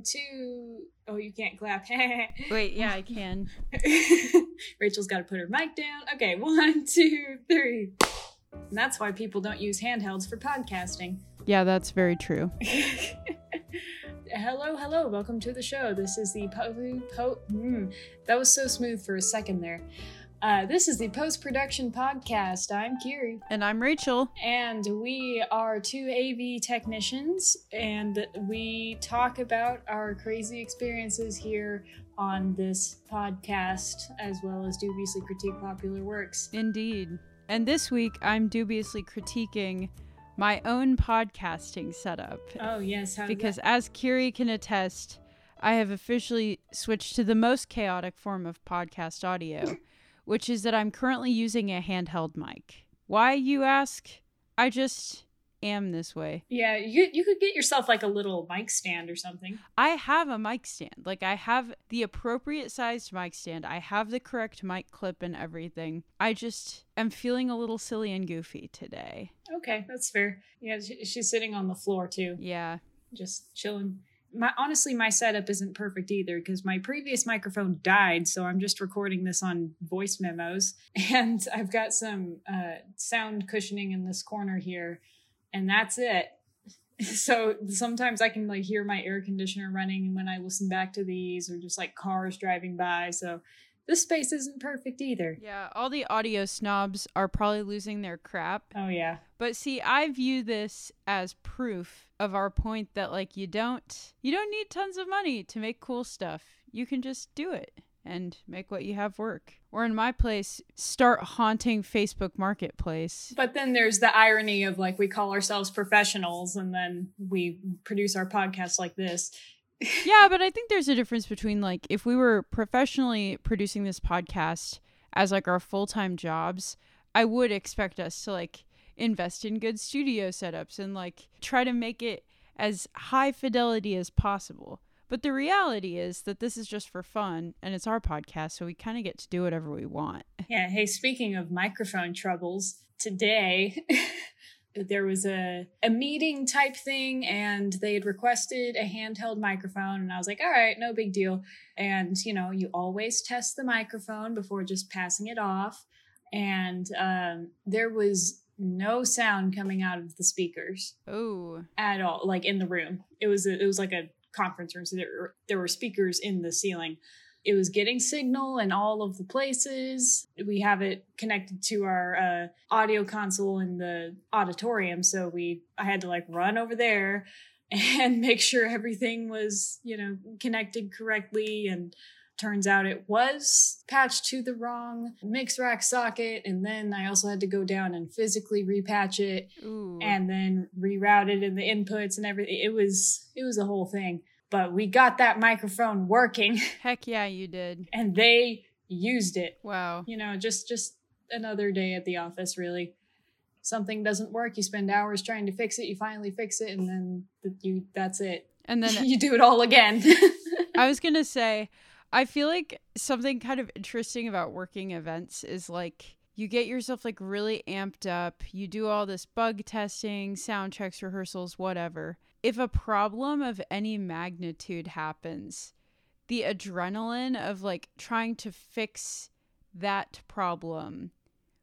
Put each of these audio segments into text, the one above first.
One, two. Oh, you can't clap. Wait, yeah, I can. Rachel's got to put her mic down. Okay, one, two, three. And that's why people don't use handhelds for podcasting. Yeah, that's very true. hello, hello. Welcome to the show. This is the po. po mm, that was so smooth for a second there. Uh, this is the post production podcast. I'm Kyri. And I'm Rachel. And we are two AV technicians, and we talk about our crazy experiences here on this podcast, as well as dubiously critique popular works. Indeed. And this week, I'm dubiously critiquing my own podcasting setup. Oh, yes. because as Kyri can attest, I have officially switched to the most chaotic form of podcast audio which is that I'm currently using a handheld mic. Why, you ask? I just am this way. Yeah, you you could get yourself like a little mic stand or something. I have a mic stand. Like I have the appropriate sized mic stand. I have the correct mic clip and everything. I just am feeling a little silly and goofy today. Okay, that's fair. Yeah, she's sitting on the floor too. Yeah. Just chilling my honestly my setup isn't perfect either because my previous microphone died so i'm just recording this on voice memos. And i've got some uh, sound cushioning in this corner here and that's it. So sometimes i can like hear my air conditioner running when i listen back to these or just like cars driving by so this space isn't perfect either. Yeah, all the audio snobs are probably losing their crap. Oh yeah. But see, I view this as proof of our point that like you don't you don't need tons of money to make cool stuff. You can just do it and make what you have work. Or in my place, start haunting Facebook Marketplace. But then there's the irony of like we call ourselves professionals and then we produce our podcast like this yeah, but I think there's a difference between like if we were professionally producing this podcast as like our full-time jobs, I would expect us to like invest in good studio setups and like try to make it as high fidelity as possible. But the reality is that this is just for fun and it's our podcast, so we kind of get to do whatever we want. Yeah. Hey, speaking of microphone troubles, today there was a, a meeting type thing and they had requested a handheld microphone and i was like all right no big deal. And you know you always test the microphone before just passing it off. And um, there was no sound coming out of the speakers oh at all like in the room. It was a, it was like a conference room so there there were speakers in the ceiling it was getting signal in all of the places. We have it connected to our uh, audio console in the auditorium, so we I had to like run over there and make sure everything was you know connected correctly and turns out it was patched to the wrong mix rack socket and then i also had to go down and physically repatch it Ooh. and then reroute it in the inputs and everything it was it was a whole thing but we got that microphone working. Heck yeah, you did. And they used it. Wow. You know, just just another day at the office really. Something doesn't work, you spend hours trying to fix it, you finally fix it and then you that's it. And then you do it all again. I was going to say I feel like something kind of interesting about working events is like you get yourself like really amped up, you do all this bug testing, sound checks, rehearsals, whatever if a problem of any magnitude happens, the adrenaline of like trying to fix that problem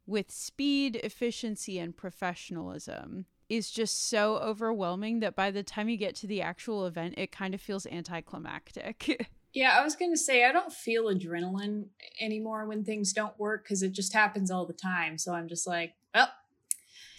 with speed, efficiency, and professionalism is just so overwhelming that by the time you get to the actual event, it kind of feels anticlimactic. yeah, I was going to say, I don't feel adrenaline anymore when things don't work because it just happens all the time. So I'm just like, well,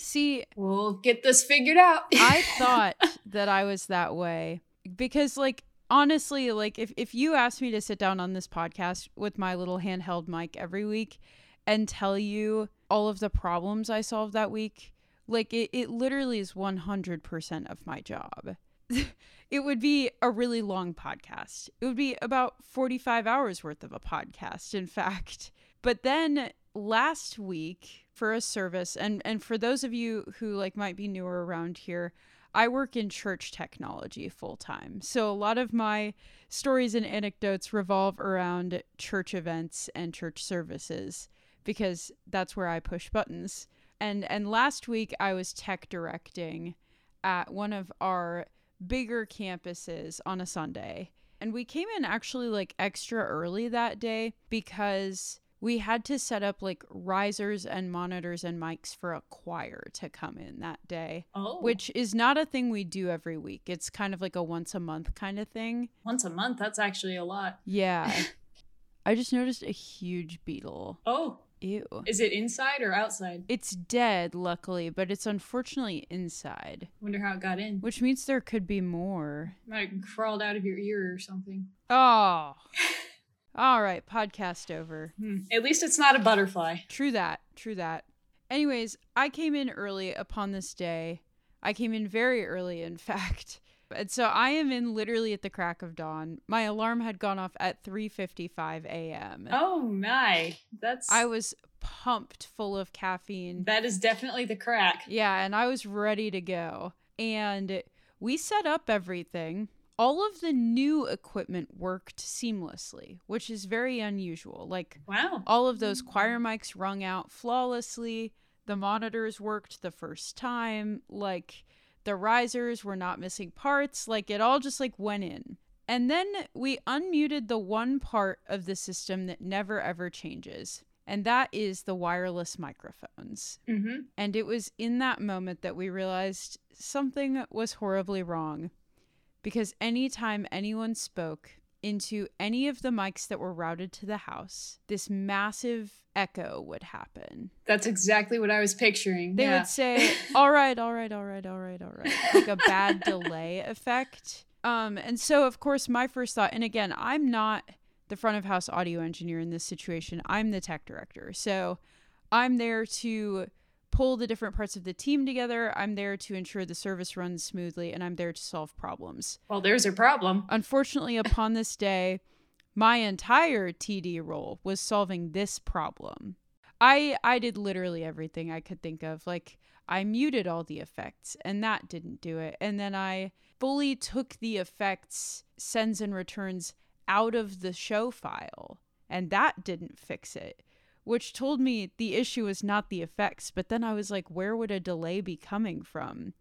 See, we'll get this figured out. I thought that I was that way because, like, honestly, like, if, if you asked me to sit down on this podcast with my little handheld mic every week and tell you all of the problems I solved that week, like, it, it literally is 100% of my job. it would be a really long podcast. It would be about 45 hours worth of a podcast, in fact. But then last week for a service and and for those of you who like might be newer around here I work in church technology full time. So a lot of my stories and anecdotes revolve around church events and church services because that's where I push buttons. And and last week I was tech directing at one of our bigger campuses on a Sunday. And we came in actually like extra early that day because we had to set up like risers and monitors and mics for a choir to come in that day, Oh, which is not a thing we do every week. It's kind of like a once a month kind of thing. once a month, that's actually a lot. Yeah. I just noticed a huge beetle. Oh, Ew. is it inside or outside? It's dead, luckily, but it's unfortunately inside, Wonder how it got in. which means there could be more. Might have crawled out of your ear or something. Oh. All right, podcast over. Hmm. At least it's not a butterfly. True that. True that. Anyways, I came in early upon this day. I came in very early, in fact. And so I am in literally at the crack of dawn. My alarm had gone off at 3:55 a.m. Oh my, that's I was pumped full of caffeine. that is definitely the crack. Yeah, and I was ready to go. And we set up everything. All of the new equipment worked seamlessly, which is very unusual. Like Wow. all of those choir mics rung out flawlessly. The monitors worked the first time. Like the risers were not missing parts. Like it all just like went in. And then we unmuted the one part of the system that never ever changes. And that is the wireless microphones. Mm-hmm. And it was in that moment that we realized something was horribly wrong. Because anytime anyone spoke into any of the mics that were routed to the house, this massive echo would happen. That's exactly what I was picturing. They yeah. would say, All right, all right, all right, all right, all right. Like a bad delay effect. Um, and so of course my first thought, and again, I'm not the front of house audio engineer in this situation. I'm the tech director. So I'm there to pull the different parts of the team together. I'm there to ensure the service runs smoothly and I'm there to solve problems. well, there's a problem. Unfortunately, upon this day, my entire TD role was solving this problem. I I did literally everything I could think of. Like I muted all the effects and that didn't do it. And then I fully took the effects sends and returns out of the show file and that didn't fix it. Which told me the issue was not the effects, but then I was like, where would a delay be coming from?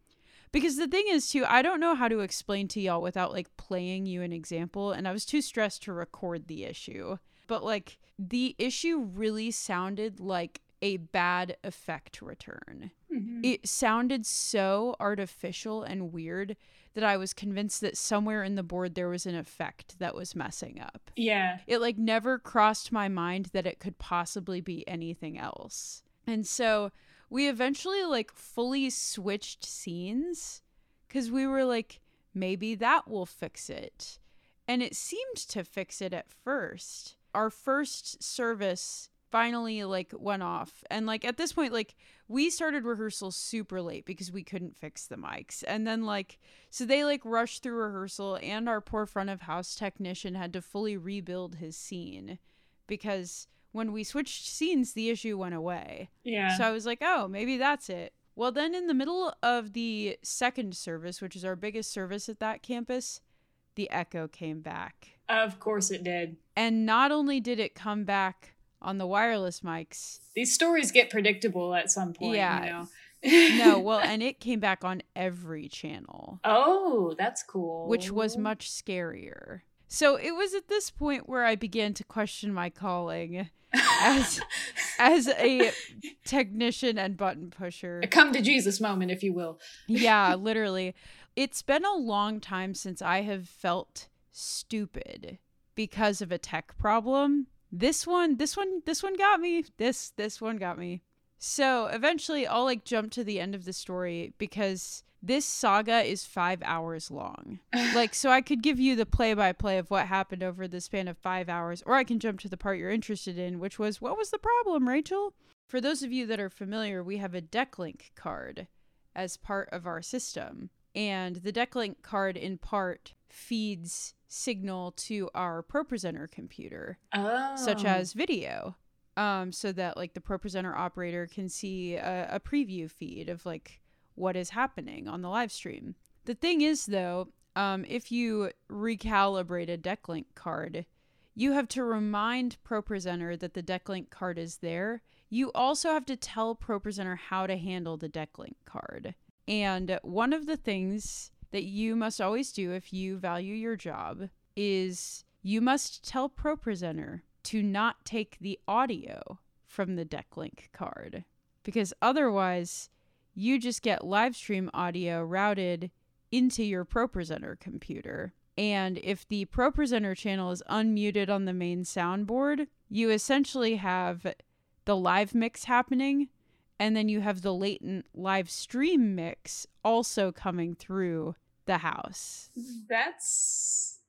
Because the thing is, too, I don't know how to explain to y'all without like playing you an example, and I was too stressed to record the issue. But like, the issue really sounded like a bad effect return. Mhm. It sounded so artificial and weird that I was convinced that somewhere in the board there was an effect that was messing up. Yeah. It like never crossed my mind that it could possibly be anything else. And so we eventually like fully switched scenes cuz we were like maybe that will fix it. And it seemed to fix it at first. Our first service finally like went off and like at this point like we started rehearsal super late because we couldn't fix the mics and then like so they like rushed through rehearsal and our poor front of house technician had to fully rebuild his scene because when we switched scenes the issue went away Yeah. so I was like, oh, maybe that's it. Well, then in the middle of the second service, which is our biggest service at that campus, the echo came back. of course it did. And not only did it come back on the wireless mics, These stories get predictable at some point. Yeah. You know? no, well, and it came back on every channel, oh, that's cool. which was much scarier. So it was at this point where I began to question my calling as as a technician and button pusher. a come to Jesus moment, if you will. yeah, literally. It's been a long time since I have felt stupid because of a tech problem. This one, this one, this one got me. This this one got me. So, eventually I'll like jump to the end of the story because this saga is 5 hours long. Like so I could give you the play-by-play of what happened over the span of 5 hours or I can jump to the part you're interested in, which was what was the problem, Rachel? For those of you that are familiar, we have a DeckLink card as part of our system. And the DeckLink card, in part, feeds signal to our ProPresenter computer, Oh. such as video, um, so that like the ProPresenter operator can see a, a preview feed of like what is happening on the live stream. The thing is, though, um, if you recalibrate a DeckLink card, you have to remind ProPresenter that the DeckLink card is there. You also have to tell ProPresenter how to handle the DeckLink card. And one of the things that you must always do if you value your job is you must tell ProPresenter to not take the audio from the DeckLink card because otherwise you just get live stream audio routed into your ProPresenter computer. And if the ProPresenter channel is unmuted on the main soundboard, you essentially have the live mix happening and then you have the latent live stream mix also coming through the house. That's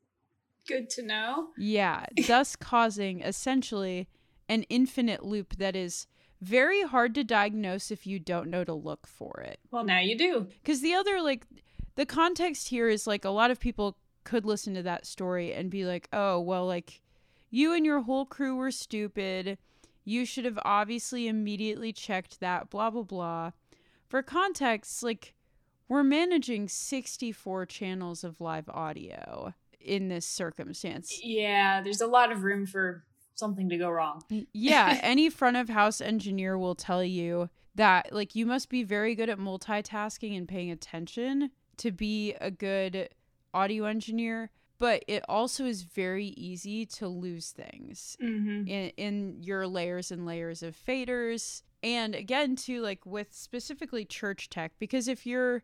good to know. Yeah, thus causing essentially an infinite loop that is very hard to diagnose if you don't know to look for it. Well, now you do. Because the other, like, the context here is like a lot of people could listen to that story and be like, oh, well, like, you and your whole crew were stupid. You should have obviously immediately checked that, blah, blah, blah. For context, like, we're managing 64 channels of live audio in this circumstance. Yeah, there's a lot of room for something to go wrong. yeah, any front of house engineer will tell you that like you must be very good at multitasking and paying attention to be a good audio engineer, but it also is very easy to lose things Mm-hmm. in in your layers and layers of faders. And again, too, like with specifically church tech, because if you're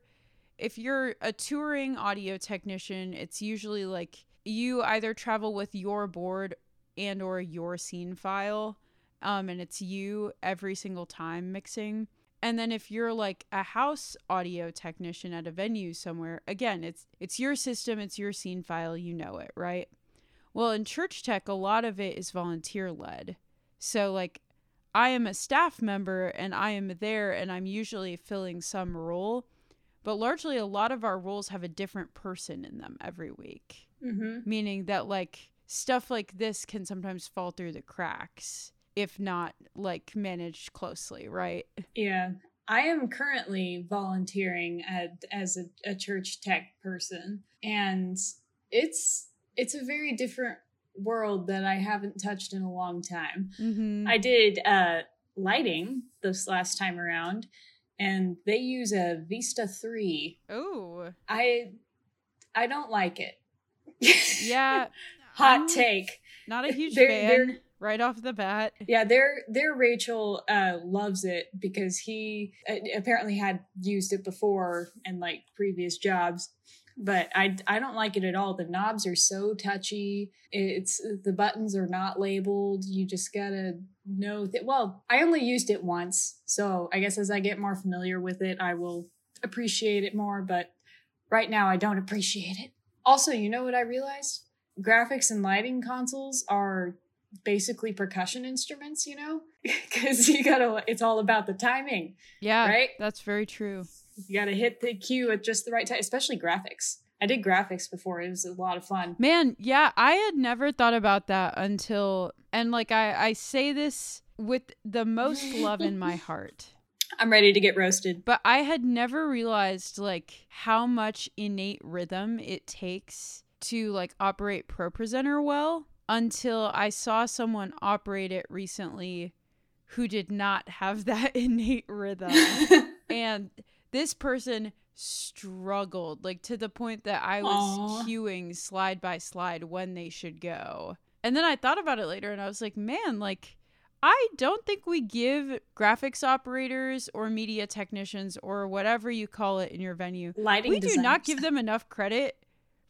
if you're a touring audio technician, it's usually like you either travel with your board and or your scene file um, and it's you every single time mixing and then if you're like a house audio technician at a venue somewhere again it's it's your system it's your scene file you know it right? Well in church tech a lot of it is volunteer led. So like i am a staff member and i am there and i'm usually filling some role but largely a lot of our roles have a different person in them every week. Mm-hmm. meaning that like stuff like this can sometimes fall through the cracks if not like managed closely right Yeah. I am currently volunteering at, as a, a church tech person, and it's it's a very different world that I haven't touched in a long time. mm-hmm. I did uh, lighting this last time around, and they use a Vista three. oh I I don't like it. yeah Hot I'm take. not a huge They're- fan they're- right off the bat Yeah, their their Rachel uh, loves it because he uh, apparently had used it before in like previous jobs, but I I don't like it at all. The knobs are so touchy. It's the buttons are not labeled. You just gotta know that. Well, I only used it once, so I guess as I get more familiar with it, I will appreciate it more. But right now, I don't appreciate it. Also, you know what I realized? Graphics and lighting consoles are basically percussion instruments, you know? Because you gotta, it's all about the timing. yeah Right? that's very true You gotta hit the cue at just the right time, especially graphics. I did graphics before, it was a lot of fun. Man, yeah, I had never thought about that until and like I I say this with the most love in my heart. I'm ready to get roasted. But I had never realized like how much innate rhythm it takes to like operate ProPresenter well until I saw someone operate it recently who did not have that innate rhythm. and this person struggled like to the point that I was Aw. queuing slide by slide when they should go. And then I thought about it later and I was like, man, like I don't think we give graphics operators or media technicians or whatever you call it in your venue. Lighting We do not give them enough credit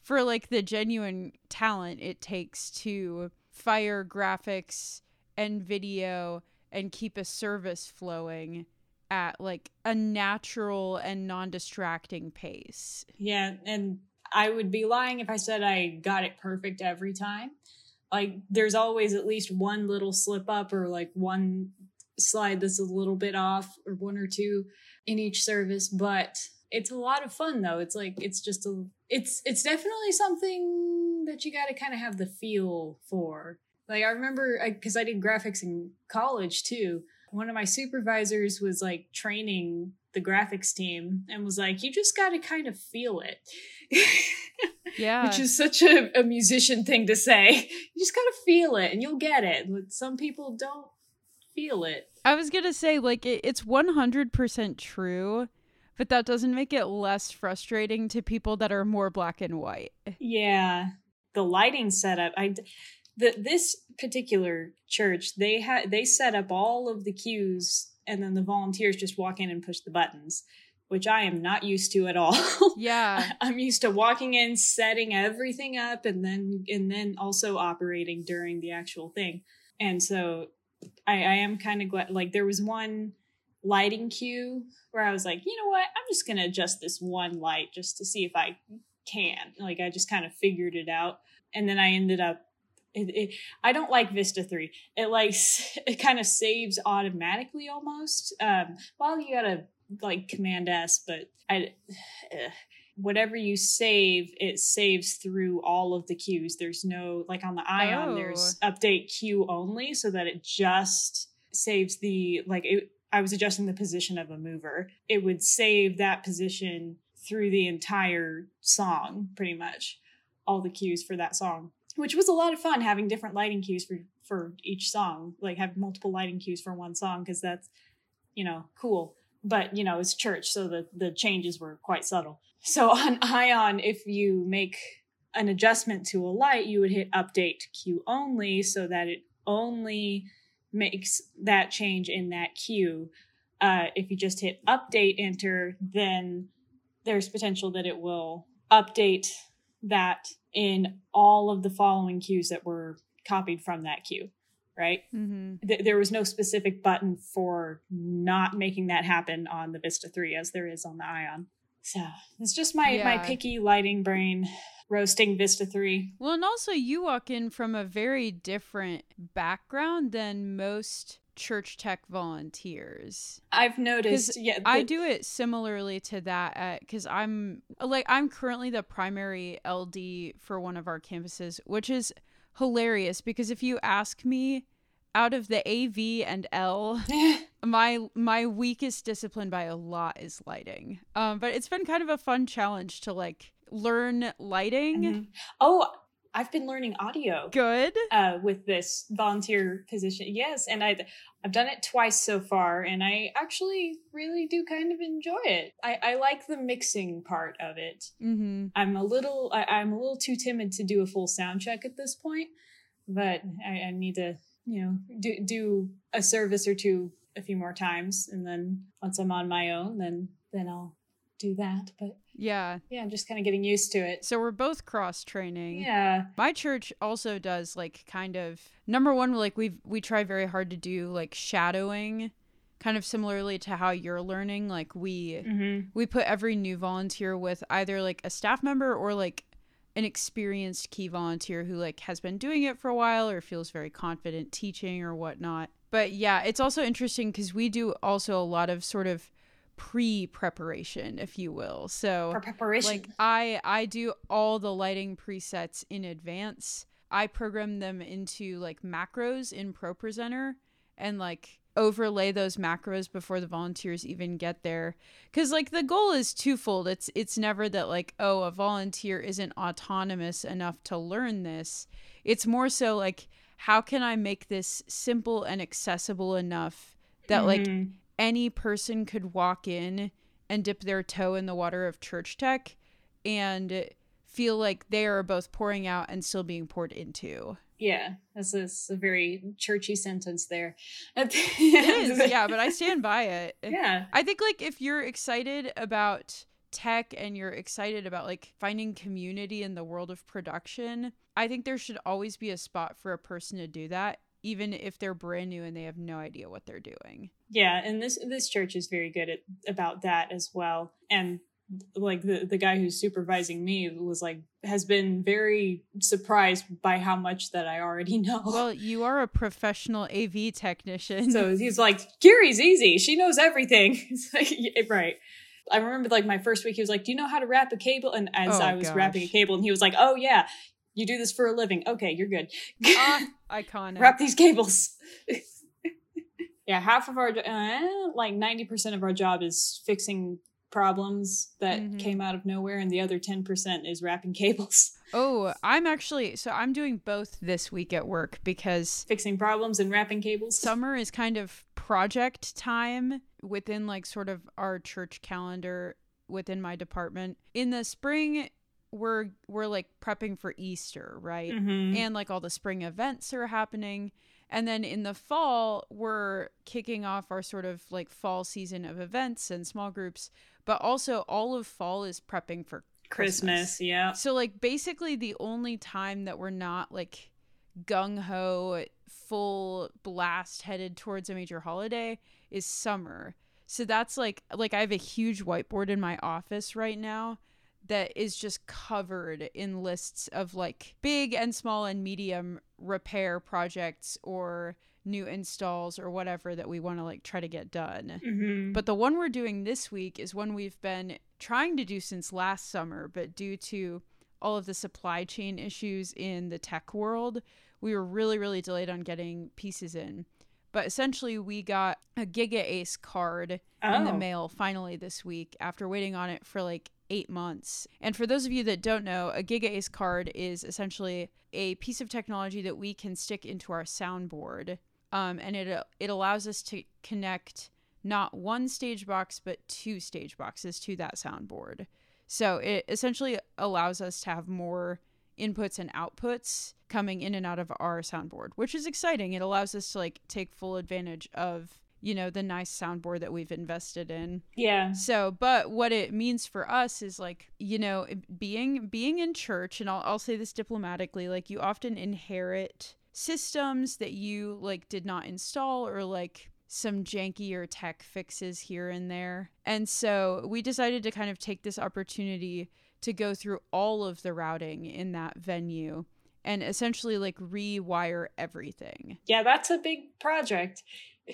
for like the genuine talent it takes to fire graphics and video and keep a service flowing at like a natural and non-distracting pace. Yeah, and I would be lying if I said I got it perfect every time. Like, there's always at least one little slip up or like one slide that's a little bit off or one or two in each service, but it's a lot of fun though. It's like it's just a it's it's definitely something that you got to kind of have the feel for. Like I remember because I did graphics in college too. One of my supervisors was like training the graphics team and was like, "You just got to kind of feel it," Yeah. which is such a, a musician thing to say. You just got to feel it, and you'll get it. But some people don't feel it. I was going to say like it, it's 100% true, but that doesn't make it less frustrating to people that are more black and white. Yeah. The lighting setup, I the this particular church, they had they set up all of the cues and then the volunteers just walk in and push the buttons which I am not used to at all. Yeah. I'm used to walking in, setting everything up and then and then also operating during the actual thing. And so I, I am kind of glad like there was one lighting cue where I was like, you know what, I'm just gonna adjust this one light just to see if I can. Like I just kind of figured it out. And then I ended up it, it, I don't like Vista 3. It like it kind of saves automatically almost. Um, well, you gotta like Command S, but I, uh, whatever you save, it saves through all of the cues. There's no like on the Ion, Oh. there's update cue only, so that it just saves the like. It, I was adjusting the position of a mover. It would save that position through the entire song, pretty much, all the cues for that song, which was a lot of fun having different lighting cues for for each song, like have multiple lighting cues for one song because that's you know cool but you know it's church so the the changes were quite subtle so on ion if you make an adjustment to a light you would hit update cue only so that it only makes that change in that cue uh, if you just hit update enter then there's potential that it will update that in all of the following cues that were copied from that cue right Mm-hmm. th- there was no specific button for not making that happen on the Vista 3 as there is on the Ion. So it's just my my picky lighting brain roasting Vista 3. Well, and also you walk in from a very different background than most church tech volunteers. I've noticed. yeah, I do it similarly to that because I'm like I'm currently the primary LD for one of our campuses, which is hilarious because if you ask me out of the AV and L, my my weakest discipline by a lot is lighting. Um, but it's been kind of a fun challenge to like learn lighting. Mhm. Oh, I've been learning audio Good. uh, with this volunteer position. Yes, and I I've done it twice so far, and I actually really do kind of enjoy it. I, I like the mixing part of it. Mm-hmm. I'm a little I, I'm a little too timid to do a full sound check at this point, but I, I need to you know do do a service or two a few more times, and then once I'm on my own, then then I'll do that. But Yeah. yeah, I'm just kind of getting used to it. So we're both cross training. Yeah, My church also does like kind of number one, like we we try very hard to do like shadowing, kind of similarly to how you're learning. Like we mm-hmm. we put every new volunteer with either like a staff member or like an experienced key volunteer who like has been doing it for a while or feels very confident teaching or whatnot. But yeah, it's also interesting because we do also a lot of sort of pre preparation, if you will. So for preparation. like i i do all the lighting presets in advance i program them into like macros in ProPresenter and like overlay those macros before the volunteers even get there because like the goal is twofold it's it's never that like oh a volunteer isn't autonomous enough to learn this it's more so like how can i make this simple and accessible enough that like Mhm. any person could walk in and dip their toe in the water of church tech and feel like they are both pouring out and still being poured into. Yeah, this is a very churchy sentence there. It is, yeah, but I stand by it. yeah. I think like if you're excited about tech and you're excited about like finding community in the world of production, I think there should always be a spot for a person to do that even if they're brand new and they have no idea what they're doing. Yeah, and this this church is very good at about that as well. And like the the guy who's supervising me was like has been very surprised by how much that I already know. Well, you are a professional AV technician. so he's like, Kyri's easy. She knows everything. It's like, yeah, right. I remember like my first week, he was like, Do you know how to wrap a cable? And as Oh, I was wrapping a cable, and he was like, Oh, yeah, you do this for a living. Okay, you're good. ah, iconic. wrap these cables. yeah, half of our, uh, like 90% of our job is fixing problems that Mhm. came out of nowhere, and the other 10% is wrapping cables. Oh, I'm actually so I'm doing both this week at work because Fixing problems and wrapping cables. summer is kind of project time within like sort of our church calendar within my department. In the spring, we're we're like prepping for Easter, right? Mhm. And like all the spring events are happening. And then in the fall, we're kicking off our sort of like fall season of events and small groups, but also all of fall is prepping for Christmas. Christmas. Yeah. So like basically the only time that we're not like gung ho full blast headed towards a major holiday is summer. So that's like like I have a huge whiteboard in my office right now that is just covered in lists of like big and small and medium repair projects or new installs or whatever that we want to like try to get done. hmm But the one we're doing this week is one we've been trying to do since last summer, but due to all of the supply chain issues in the tech world, we were really, really delayed on getting pieces in. But essentially, we got a Giga Ace card in the Oh. mail finally this week after waiting on it for like eight months. And for those of you that don't know, a Giga Ace card is essentially a piece of technology that we can stick into our soundboard. Um, and it it allows us to connect not one stage box but two stage boxes to that soundboard. So it essentially allows us to have more inputs and outputs coming in and out of our soundboard, which is exciting. It allows us to like take full advantage of, you know, the nice soundboard that we've invested in. Yeah. So, but what it means for us is like, you know, being being in church and I'll I'll say this diplomatically, like you often inherit systems that you like did not install or like some jankier tech fixes here and there. And so we decided to kind of take this opportunity to go through all of the routing in that venue and essentially like rewire everything. Yeah, that's a big project.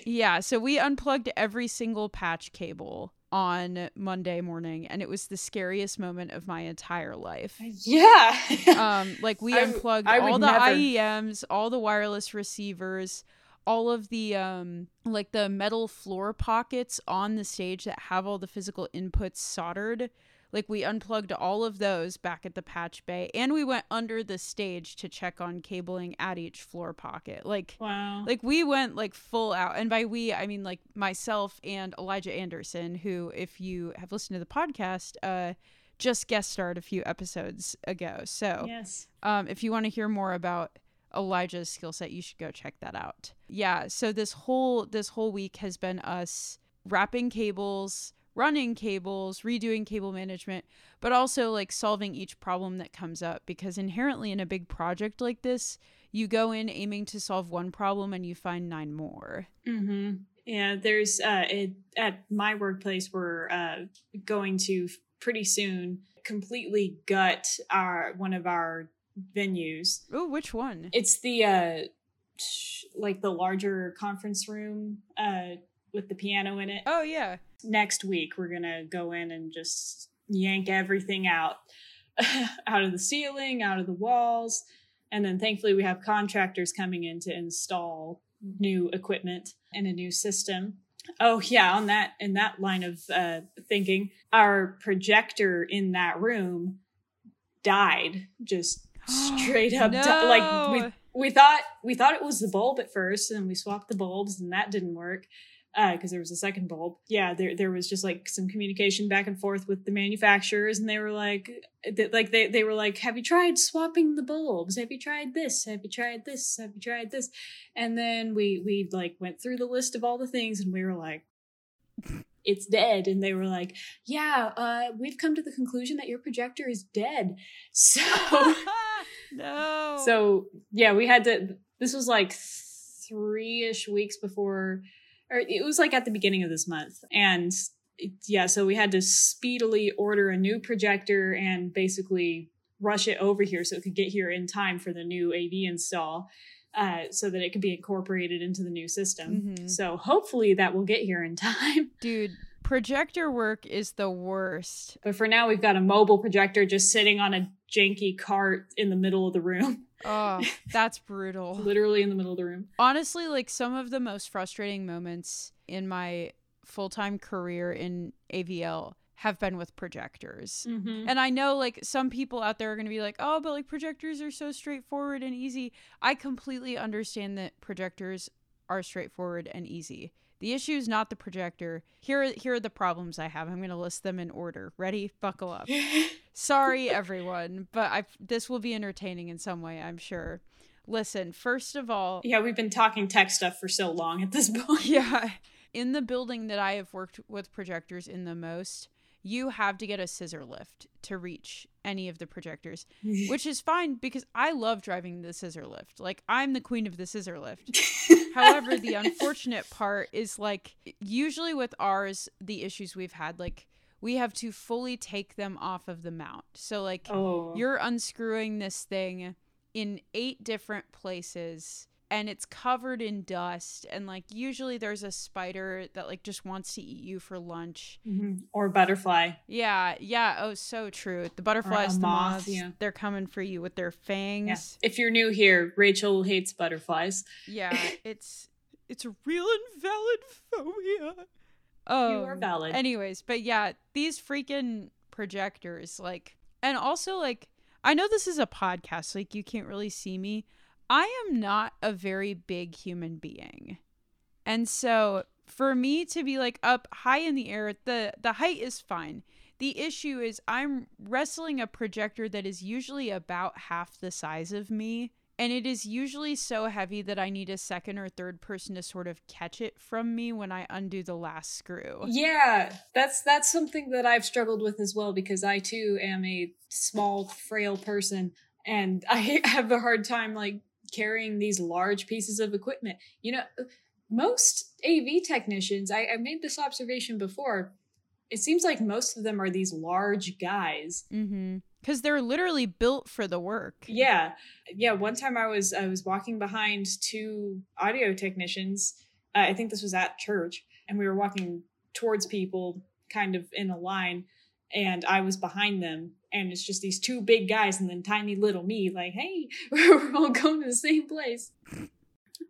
Yeah, so we unplugged every single patch cable on Monday morning and it was the scariest moment of my entire life. Yeah. Um like we I unplugged I all the never. IEMs, all the wireless receivers, all of the um like the metal floor pockets on the stage that have all the physical inputs soldered. Like we unplugged all of those back at the patch bay and we went under the stage to check on cabling at each floor pocket. Like wow. like we went like full out and by we i mean like myself and elijah anderson who if you have listened to the podcast uh just guest starred a few episodes ago so yes. um if you want to hear more about elijah's skill set you should go check that out yeah so this whole this whole week has been us wrapping cables running cables redoing cable management but also like solving each problem that comes up because inherently in a big project like this you go in aiming to solve one problem and you find nine more. hmm Yeah, there's uh it, at my workplace we're uh going to pretty soon completely gut our one of our venues. Oh, which one? It's the uh like the larger conference room uh with the piano in it. Oh yeah. Next week we're going to go in and just yank everything out out of the ceiling, out of the walls. And then thankfully we have contractors coming in to install new equipment and a new system. Oh yeah, on that in that line of uh, thinking, our projector in that room died just straight up. di- like we we thought we thought it was the bulb at first, and we swapped the bulbs, and that didn't work because there was a second bulb. Yeah, there there was just like some communication back and forth with the manufacturers, and they were like, they, like they they were like, "Have you tried swapping the bulbs? Have you tried this? Have you tried this? Have you tried this?" And then we we like went through the list of all the things, and we were like. It's dead, and they were like, "Yeah, uh, we've come to the conclusion that your projector is dead." So, no. so yeah, we had to. This was like three ish weeks before, or it was like at the beginning of this month, and yeah, so we had to speedily order a new projector and basically rush it over here so it could get here in time for the new AV install, uh, so that it could be incorporated into the new system. Mhm. So hopefully that will get here in time. dude, projector work is the worst. But for now, we've got a mobile projector just sitting on a janky cart in the middle of the room, Oh, that's brutal. literally in the middle of the room. honestly like some of the most frustrating moments in my full-time career in AVL have been with projectors. Mm-hmm. And I know like some people out there are going to be like, "Oh, but like projectors are so straightforward and easy." I completely understand that projectors are straightforward and easy. The issue is not the projector. Here, are, here are the problems I have. I'm going to list them in order. Ready? Buckle up. Sorry, everyone, but I this will be entertaining in some way, I'm sure. Listen, first of all, yeah, we've been talking tech stuff for so long at this point. Yeah. In the building that I have worked with projectors in the most, you have to get a scissor lift to reach any of the projectors, which is fine because I love driving the scissor lift. Like, I'm the queen of the scissor lift. However, the unfortunate part is like, usually with ours, the issues we've had, like, we have to fully take them off of the mount. So, like, oh. you're unscrewing this thing in eight different places and it's covered in dust and like usually there's a spider that like just wants to eat you for lunch. Mm-hmm. or butterfly. Yeah yeah. Oh so true. The butterflies the moth, moths yeah. they're coming for you with their fangs. Yeah. if you're new here rachel hates butterflies. Yeah it's it's a real and valid phobia. Oh you are valid. anyways but yeah these freaking projectors like and also like i know this is a podcast like you can't really see me I am not a very big human being. And so for me to be like up high in the air, the the height is fine. The issue is I'm wrestling a projector that is usually about half the size of me. And it is usually so heavy that I need a second or third person to sort of catch it from me when I undo the last screw. Yeah, that's that's something that I've struggled with as well because I too am a small, frail person and I have a hard time like carrying these large pieces of equipment. You know, most AV technicians, I, I made this observation before. It seems like most of them are these large guys. Mm-hmm because they're literally built for the work yeah yeah one time i was i was walking behind two audio technicians uh, i think this was at church and we were walking towards people kind of in a line and i was behind them and it's just these two big guys and then tiny little me like hey we're all going to the same place.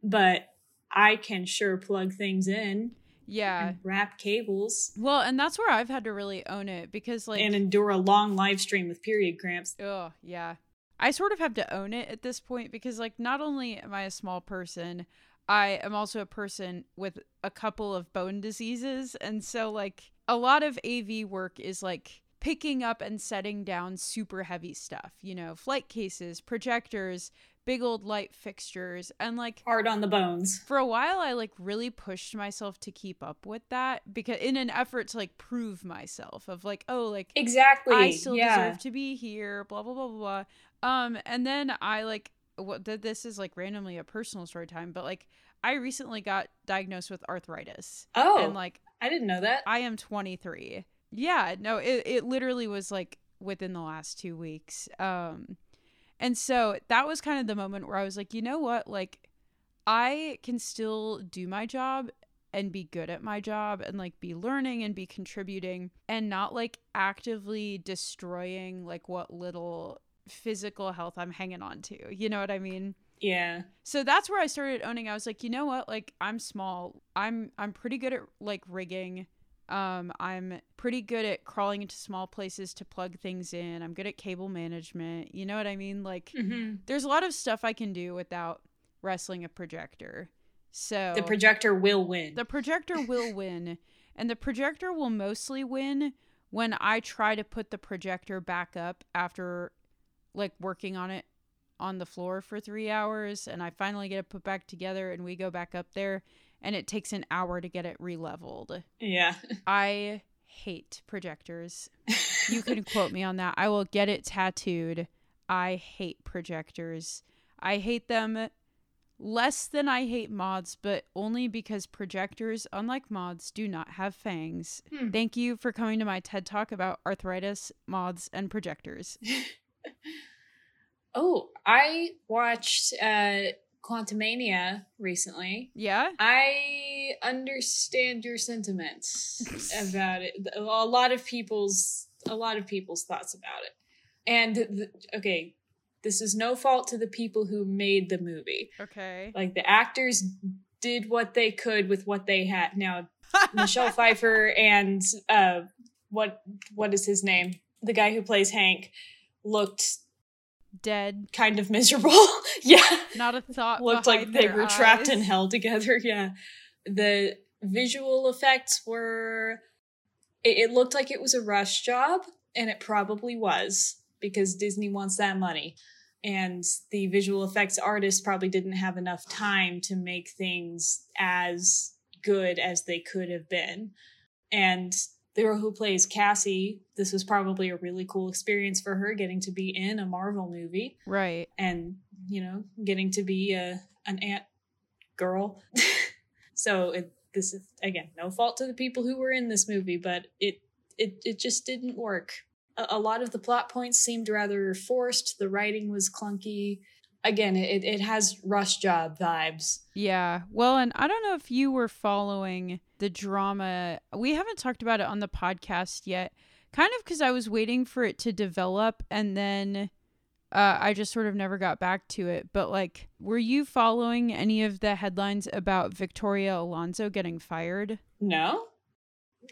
But i can sure plug things in yeah. wrap cables. Well and that's where i've had to really own it because like and endure a long live stream with period cramps. Oh yeah. I sort of have to own it at this point because like not only am i a small person i am also a person with a couple of bone diseases. And so like a lot of av work is like picking up and setting down super heavy stuff, you know, flight cases, projectors, big old light fixtures and like hard on the bones. For a while I like really pushed myself to keep up with that because in an effort to like prove myself of like oh like Exactly. I still yeah. deserve to be here, blah blah blah blah. Um and then I like what this is like randomly a personal story time, but like I recently got diagnosed with arthritis. Oh. And like I didn't know that. I am 23 yeah, no, it, it literally was like within the last two weeks. Um, and so that was kind of the moment where I was like, you know what? Like, I can still do my job and be good at my job and like be learning and be contributing and not like actively destroying like what little physical health I'm hanging on to. You know what I mean? Yeah. So that's where I started owning. I was like, you know what? Like I'm small. I'm I'm pretty good at like rigging. Um, I'm pretty good at crawling into small places to plug things in. I'm good at cable management. You know what I mean? Like, mm-hmm. there's a lot of stuff I can do without wrestling a projector. So the projector will win. The projector will win, and the projector will mostly win when I try to put the projector back up after like working on it on the floor for three hours, and I finally get it put back together, and we go back up there and it takes an hour to get it re-leveled. Yeah. I hate projectors. you can quote me on that. I will get it tattooed. I hate projectors. I hate them less than I hate mods, but only because projectors, unlike mods, do not have fangs. Hmm. Thank you for coming to my TED talk about arthritis, mods, and projectors. oh, I watched uh Quantumania recently. Yeah. I understand your sentiments about it. A lot of people's a lot of people's thoughts about it. And the, okay, this is no fault to the people who made the movie. Okay. Like the actors did what they could with what they had. Now, Michelle Pfeiffer and uh what what is his name? The guy who plays Hank looked dead, kind of miserable. yeah, not a thought. Looked like they were eyes. trapped in hell together. Yeah, the visual effects were it, it looked like it was a rush job and it probably was because disney wants that money and the visual effects artists probably didn't have enough time to make things as good as they could have been and the girl who plays cassie this was probably a really cool experience for her getting to be in a marvel movie. Right. and you know getting to be a an ant girl. So it, this is again no fault to the people who were in this movie but it it it just didn't work. A, a lot of the plot points seemed rather forced. The writing was clunky. Again it, it has rush job vibes. Yeah. Well, and I don't know if you were following the drama. We haven't talked about it on the podcast yet, kind of because I was waiting for it to develop and then uh, I just sort of never got back to it. But, like, were you following any of the headlines about Victoria Alonso getting fired? no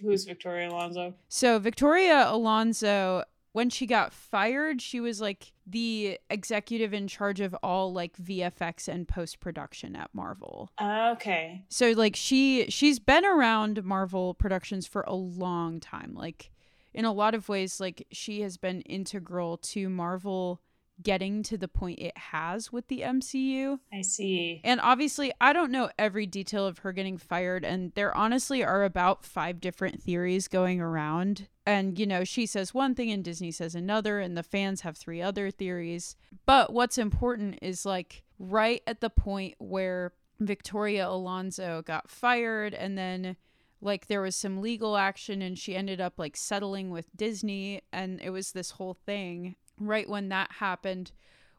who's victoria alonso So, Victoria Alonso, when she got fired, she was like the executive in charge of all like VFX and post production at Marvel. okay So like she she's been around Marvel Productions for a long time. Like in a lot of ways like she has been integral to Marvel getting to the point it has with the MCU. i see And obviously, I don't know every detail of her getting fired, and there honestly are about five different theories going around. And, you know, she says one thing and Disney says another, and the fans have three other theories. But what's important is like right at the point where Victoria Alonso got fired, and then like there was some legal action, and she ended up like settling with Disney, and it was this whole thing. Right when that happened,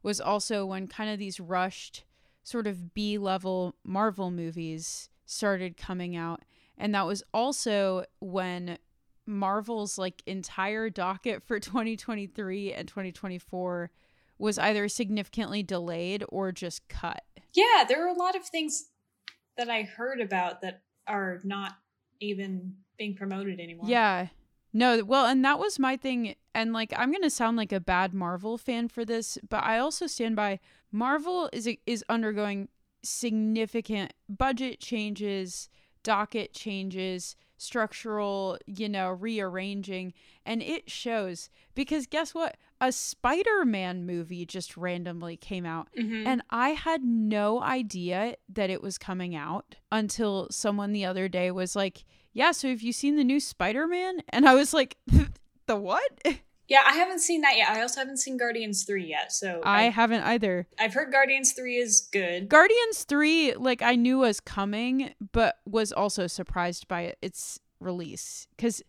was also when kind of these rushed sort of B level Marvel movies started coming out. And that was also when Marvel's like entire docket for 2023 and 2024 was either significantly delayed or just cut. yeah there are a lot of things that i heard about that are not even being promoted anymore Yeah. No, well, and that was my thing. And like, I'm going to sound like a bad Marvel fan for this, but I also stand by Marvel is is undergoing significant budget changes, docket changes, structural, you know, rearranging, and it shows because guess what? A Spider-Man movie just randomly came out Mhm. and I had no idea that it was coming out until someone the other day was like, Yeah, so have you seen the new Spider Man? And I was like, The what? Yeah, I haven't seen that yet. I also haven't seen Guardians 3 yet. So I I, haven't either. I've heard Guardians 3 is good. Guardians 3, like, I knew was coming, but was also surprised by its release because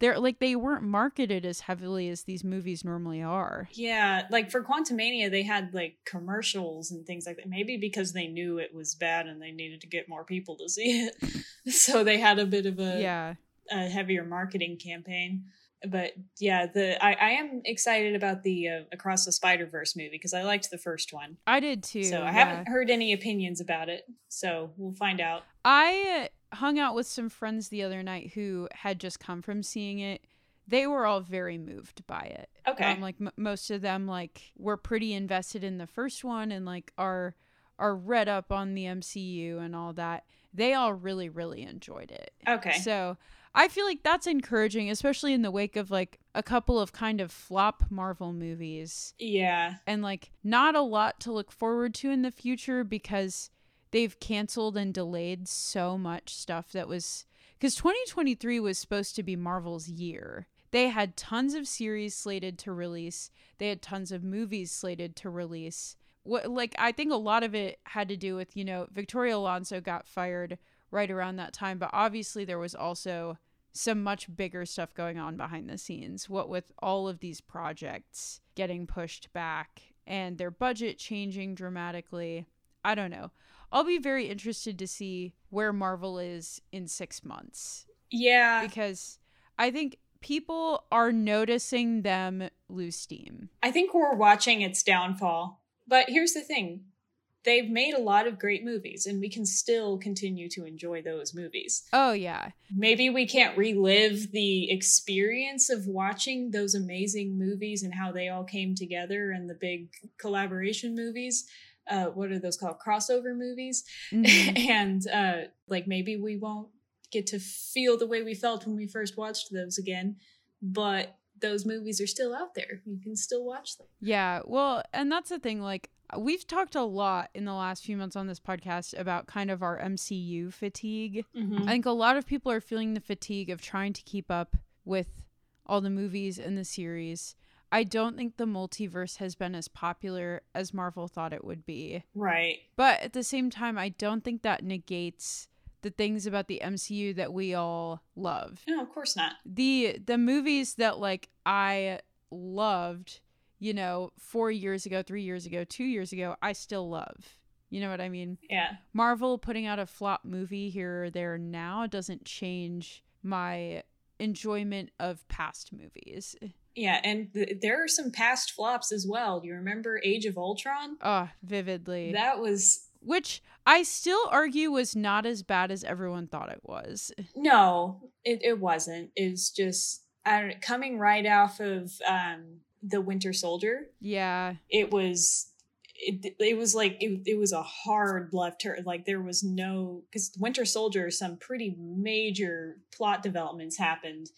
they're like, they weren't marketed as heavily as these movies normally are. yeah, like for Quantumania, they had like commercials and things like that. Maybe because they knew it was bad and they needed to get more people to see it. so they had a bit of a, Yeah. a heavier marketing campaign. But yeah, the I, I am excited about the uh, Across the Spider Verse movie because I liked the first one. I did too. so I yeah. haven't heard any opinions about it. So we'll find out. I hung out with some friends the other night who had just come from seeing it. They were all very moved by it. Okay. Um, like m- most of them, like were pretty invested in the first one and like are are read up on the MCU and all that. They all really really enjoyed it. Okay. So I feel like that's encouraging, especially in the wake of like a couple of kind of flop Marvel movies yeah. and like not a lot to look forward to in the future because they've canceled and delayed so much stuff that was because 2023 was supposed to be Marvel's year. They had tons of series slated to release. They had tons of movies slated to release. What like I think a lot of it had to do with, you know, Victoria Alonso got fired right around that time, but obviously there was also some much bigger stuff going on behind the scenes. What with all of these projects getting pushed back and their budget changing dramatically. I don't know. I'll be very interested to see where Marvel is in six months Yeah. because I think people are noticing them lose steam. I think we're watching its downfall. But here's the thing they've made a lot of great movies, and we can still continue to enjoy those movies. Oh, yeah. Maybe we can't relive the experience of watching those amazing movies and how they all came together and the big collaboration movies. Uh, what are those called? Crossover movies. Mhm. and uh, like maybe we won't get to feel the way we felt when we first watched those again. But those movies are still out there. You can still watch them. Yeah, well, and that's the thing. Like, we've talked a lot in the last few months on this podcast about kind of our MCU fatigue. Mm-hmm. I think a lot of people are feeling the fatigue of trying to keep up with all the movies and the series. I don't think the multiverse has been as popular as Marvel thought it would be. Right. But at the same time, I don't think that negates the things about the MCU that we all love. No, of course not. The the movies that like I loved, you know, 4 years ago, 3 years ago, 2 years ago, I still love. You know what I mean? Yeah. Marvel putting out a flop movie here or there now doesn't change my enjoyment of past movies. Yeah, and th- there are some past flops as well. Do you remember Age of Ultron? Oh, vividly. That was Which I still argue was not as bad as everyone thought it was. no, it, it wasn't. It was just I don't coming right off of um the Winter Soldier. Yeah. It was it, it was like it, it was a hard left turn like there was no because winter soldier some pretty major plot developments happened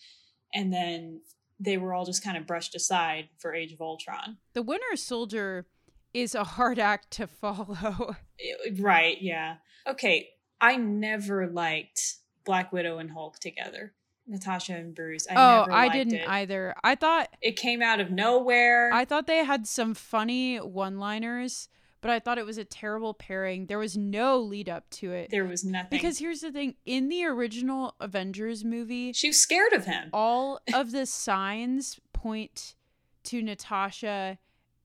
and then they were all just kind of brushed aside for age of ultron The Winter Soldier is a hard act to follow. Right yeah okay i never liked black widow and hulk together natasha and bruce i oh, I didn't it. either. I thought it came out of nowhere I thought they had some funny one-liners, but I thought it was a terrible pairing. There was no lead up to it. there was nothing Because here's the thing, in the original Avengers movie, she was scared of him all of the signs point to Natasha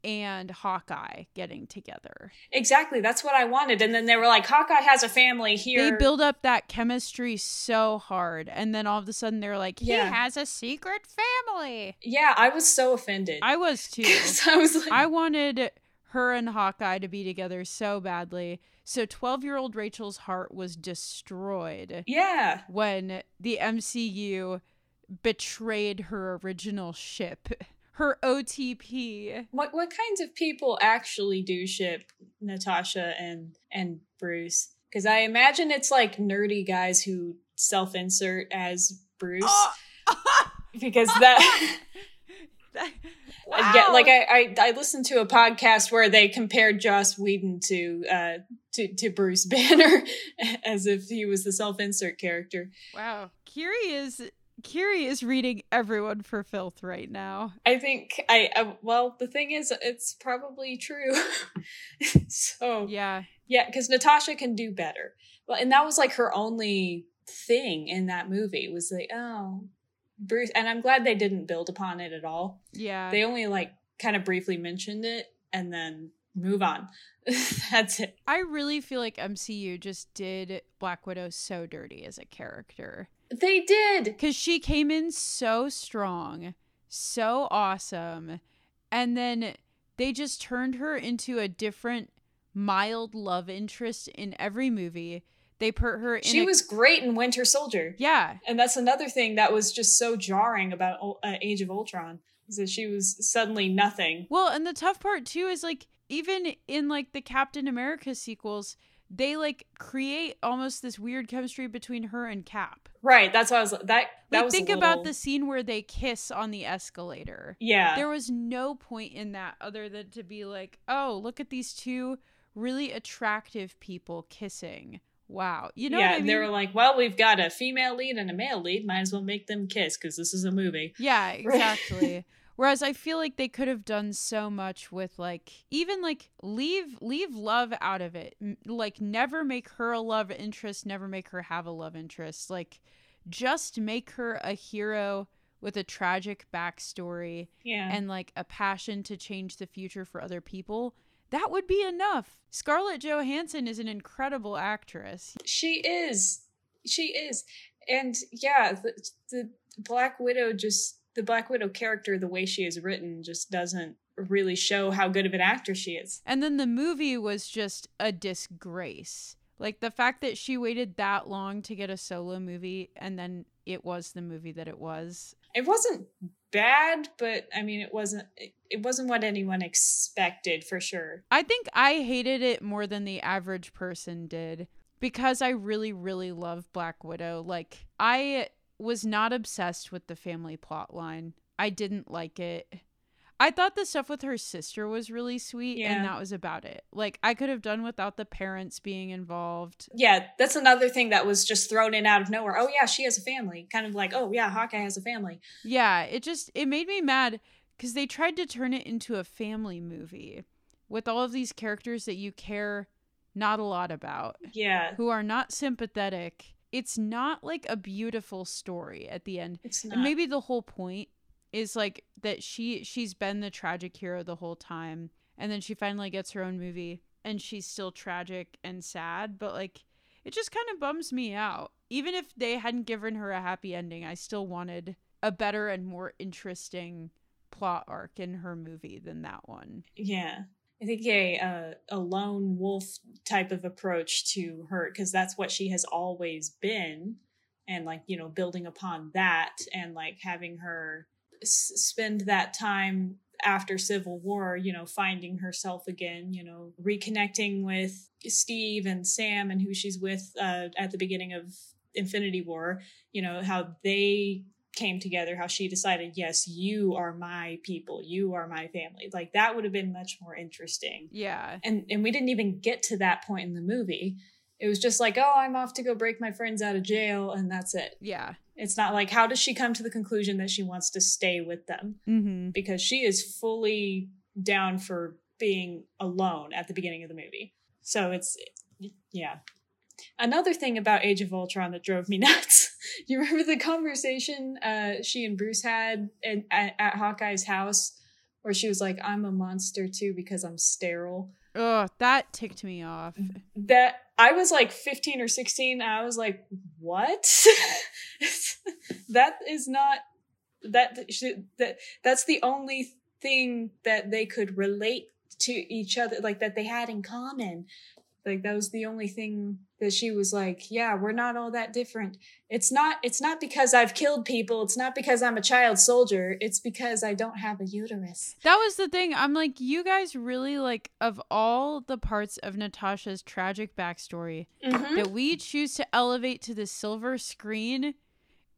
and Hawkeye getting together. exactly that's what i wanted and then they were like hawkeye has a family here They build up that chemistry so hard, and then all of a sudden they're like, "He Yeah. has a secret family." Yeah, I was so offended. I was too. I was like, I wanted her and Hawkeye to be together so badly. So 12-year-old Rachel's heart was destroyed yeah, when the MCU betrayed her original ship, her OTP. what what kinds of people actually do ship Natasha and and Bruce? Because I imagine it's like nerdy guys who self insert as Bruce. Oh. Because that. I get like I, I I listened to a podcast where they compared Joss Whedon to uh to to Bruce Banner as if he was the self insert character. wow. Kyri is Kyri is reading everyone for filth right now. I think I, I well the thing is it's probably true. so Yeah. yeah, because Natasha can do better. Well, and that was like her only thing in that movie was like oh Bruce, and I'm glad they didn't build upon it at all. Yeah. They only like kind of briefly mentioned it and then move on. That's it. I really feel like MCU just did Black Widow so dirty as a character. They did. Because she came in so strong, so awesome. And then they just turned her into a different mild love interest in every movie. They put her in. She a- was great in Winter Soldier. Yeah. And that's another thing that was just so jarring about uh, Age of Ultron is that she was suddenly nothing. Well, and the tough part too is like, even in like the Captain America sequels, they like create almost this weird chemistry between her and Cap. Right. That's why I was that. That Like, was think about the scene where they kiss on the escalator. Yeah. There was no point in that other than to be like, oh, look at these two really attractive people kissing. Wow. You know yeah. I mean? They were like, well, we've got a female lead and a male lead. Might as well make them kiss because this is a movie. yeah, exactly. Whereas I feel like they could have done so much with like even like leave leave love out of it. Like never make her a love interest, never make her have a love interest. Like just make her a hero with a tragic backstory Yeah. and like a passion to change the future for other people, that would be enough. Scarlett Johansson is an incredible actress. She is. She is. And yeah, the, the Black Widow just the Black Widow character, the way she is written, just doesn't really show how good of an actor she is. And then the movie was just a disgrace. Like the fact that she waited that long to get a solo movie and then it was the movie that it was. It wasn't bad, but I mean, it wasn't. It, wasn't what anyone expected for sure. I think I hated it more than the average person did. because I really, really love Black Widow. Like, I was not obsessed with the family plot line. I didn't like it. I thought the stuff with her sister was really sweet, Yeah. and that was about it. Like, I could have done without the parents being involved. Yeah, that's another thing that was just thrown in out of nowhere. Oh yeah, she has a family. Kind of like, oh yeah, Hawkeye has a family. Yeah, it just it made me mad because they tried to turn it into a family movie with all of these characters that you care not a lot about, Yeah, who are not sympathetic. It's not like a beautiful story at the end. it's not. And maybe the whole point is like that she she's been the tragic hero the whole time and then she finally gets her own movie and she's still tragic and sad, but like it just kind of bums me out. Even if they hadn't given her a happy ending, I still wanted a better and more interesting plot arc in her movie than that one. Yeah. I think a uh, a lone wolf type of approach to her because that's what she has always been, and like you know building upon that and like having her s- spend that time after Civil War, you know, finding herself again, you know, reconnecting with Steve and Sam and who she's with uh, at the beginning of Infinity War, you know, how they came together, how she decided, yes, you are my people, you are my family. Like that would have been much more interesting. Yeah. And and we didn't even get to that point in the movie. It was just like, oh, I'm off to go break my friends out of jail, and that's it. Yeah. It's not like how does she come to the conclusion that she wants to stay with them Mhm. because she is fully down for being alone at the beginning of the movie. So it's yeah. Another thing about Age of Ultron that drove me nuts. you remember the conversation uh, she and Bruce had in, at, at Hawkeye's house, where she was like, "I'm a monster too because I'm sterile." Oh, that ticked me off. That I was like 15 or 16. And I was like, "What? that is not that that that's the only thing that they could relate to each other like that they had in common like that was the only thing that she was like yeah we're not all that different it's not it's not because i've killed people it's not because i'm a child soldier it's because i don't have a uterus That was the thing. I'm like, you guys really like of all the parts of Natasha's tragic backstory mm-hmm. that we choose to elevate to the silver screen,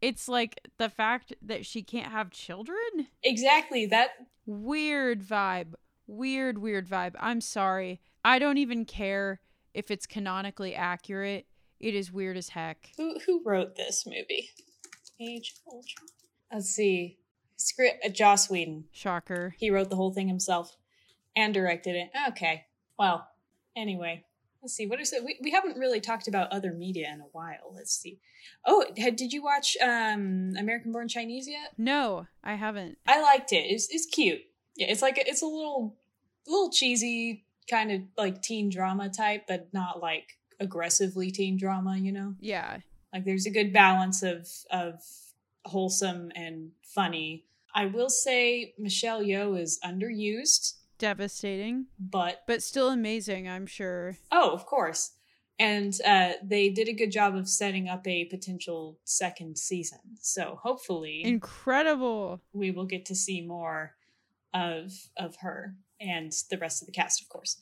it's like the fact that she can't have children. exactly that Weird vibe. Weird, weird vibe. I'm sorry. I don't even care if it's canonically accurate. It is weird as heck. who who wrote this movie age of ultron let's see script uh, joss whedon Shocker. He wrote the whole thing himself and directed it. Okay. Well, anyway, let's see. What is it? We, we haven't really talked about other media in a while. Let's see. Oh, did you watch um American Born Chinese yet? No, I haven't. I liked it. It's, it's cute. Yeah, it's like it's a little a little cheesy kind of like teen drama type, but not like aggressively teen drama, you know? Yeah. Like there's a good balance of of wholesome and funny. I will say Michelle Yeoh is underused, Devastating, but but still amazing, I'm sure. oh, of course. And uh, they did a good job of setting up a potential second season. So hopefully Incredible. we will get to see more of of her and the rest of the cast, of course.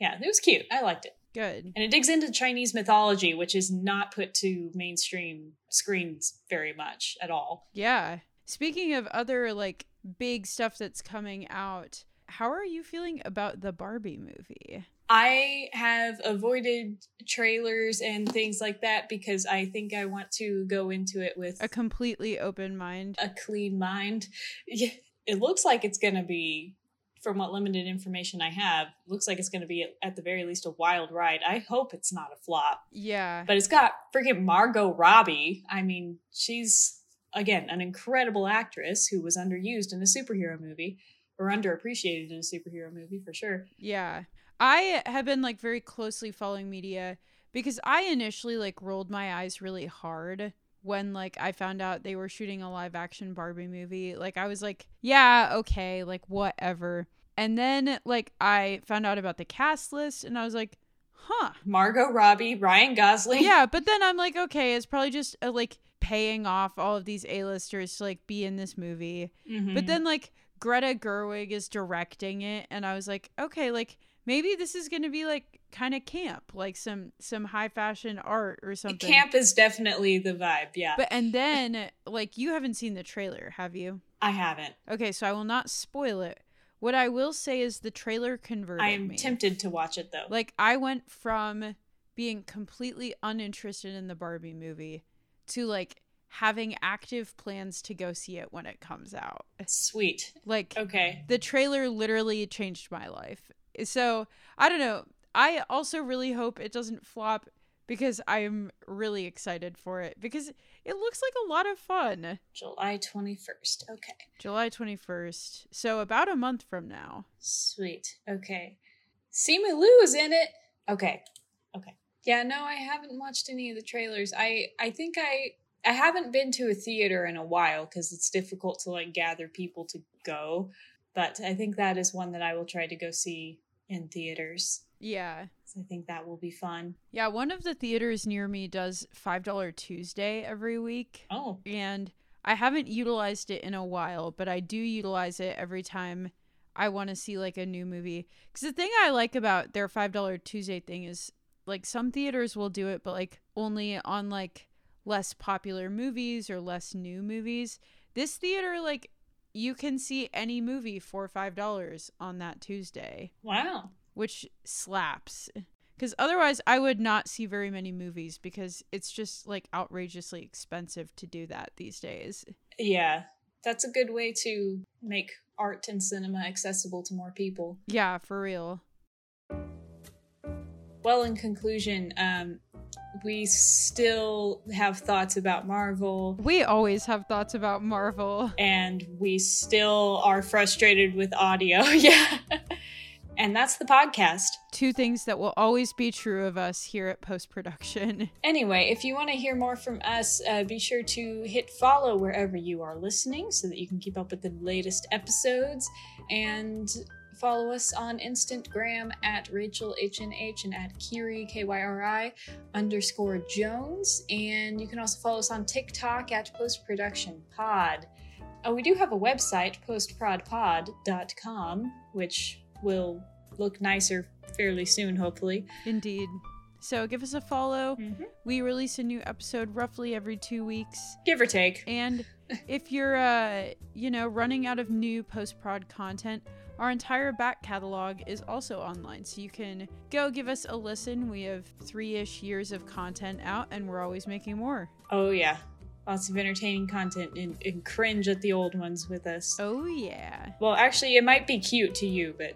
Yeah, it was cute. I liked it. Good. And it digs into Chinese mythology, which is not put to mainstream screens very much at all. Yeah. Speaking of other like big stuff that's coming out, how are you feeling about the Barbie movie? I have avoided trailers and things like that because I think I want to go into it with A completely open mind. a clean mind. Yeah, It looks like it's going to be, from what limited information I have, looks like it's going to be at, the very least a wild ride. I hope it's not a flop. Yeah. But it's got freaking Margot Robbie. I mean, she's again an incredible actress who was underused in a superhero movie or underappreciated in a superhero movie for sure. Yeah. I have been like very closely following media because I initially like rolled my eyes really hard when like I found out they were shooting a live action Barbie movie. Like I was like, yeah, okay, like whatever. And then like I found out about the cast list and I was like, huh. Margot Robbie, Ryan Gosling. Yeah, but then I'm like, okay, it's probably just uh, like paying off all of these A-listers to like be in this movie. Mhm. But then like Greta Gerwig is directing it and I was like, okay, like maybe this is going to be like kind of camp, like some some high fashion art or something. Camp is definitely the vibe, yeah. But and then like you haven't seen the trailer, have you? I haven't. Okay, so I will not spoil it. What I will say is the trailer converted I am me. tempted to watch it though. Like I went from being completely uninterested in the Barbie movie to like having active plans to go see it when it comes out. Sweet. Like Okay. the trailer literally changed my life. So, I don't know. I also really hope it doesn't flop because I'm really excited for it because it looks like a lot of fun. July 21st. Okay. July 21st. So about a month from now. Sweet. Okay. Simu Liu is in it. Okay. Okay. Yeah, no, I haven't watched any of the trailers. I I think I I haven't been to a theater in a while because it's difficult to like gather people to go. But I think that is one that I will try to go see in theaters. Yeah. So I think that will be fun. Yeah, one of the theaters near me does $5 Tuesday every week. Oh, and I haven't utilized it in a while, but I do utilize it every time I want to see like a new movie. Because the thing I like about their $5 Tuesday thing is like some theaters will do it, but like only on like less popular movies or less new movies. This theater, like, you can see any movie for $5 on that Tuesday, wow. Which slaps. Because otherwise, I would not see very many movies because it's just like outrageously expensive to do that these days. Yeah, that's a good way to make art and cinema accessible to more people. Yeah, for real. Well, in conclusion, um, we still have thoughts about Marvel, We always have thoughts about Marvel. and we still are frustrated with audio. yeah. And that's the podcast. Two things that will always be true of us here at post production. Anyway, if you want to hear more from us, uh, be sure to hit follow wherever you are listening so that you can keep up with the latest episodes and follow us on Instagram at Rachel HNH and at Kyri K-Y-R-I underscore Jones. And you can also follow us on TikTok at Post Production Pod. Oh, we do have a website, postprodpod.com, which will look nicer fairly soon, hopefully. Indeed. So give us a follow. Mm-hmm. We release a new episode roughly every two weeks. Give or take. And if you're, uh, you know, running out of new post prod content, our entire back catalog is also online. So you can go give us a listen. We have three ish years of content out, and we're always making more. Oh yeah, lots of entertaining content and, and cringe at the old ones with us. Oh, yeah. Well, actually, it might be cute to you, but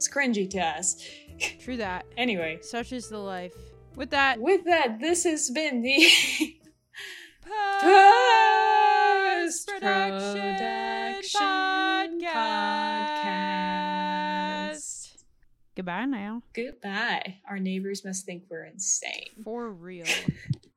it's cringy to us. True that. Anyway, Such is the life. With that, with that, this has been the post Post-production podcast. Goodbye now. goodbye. Our neighbors must think we're insane. For real.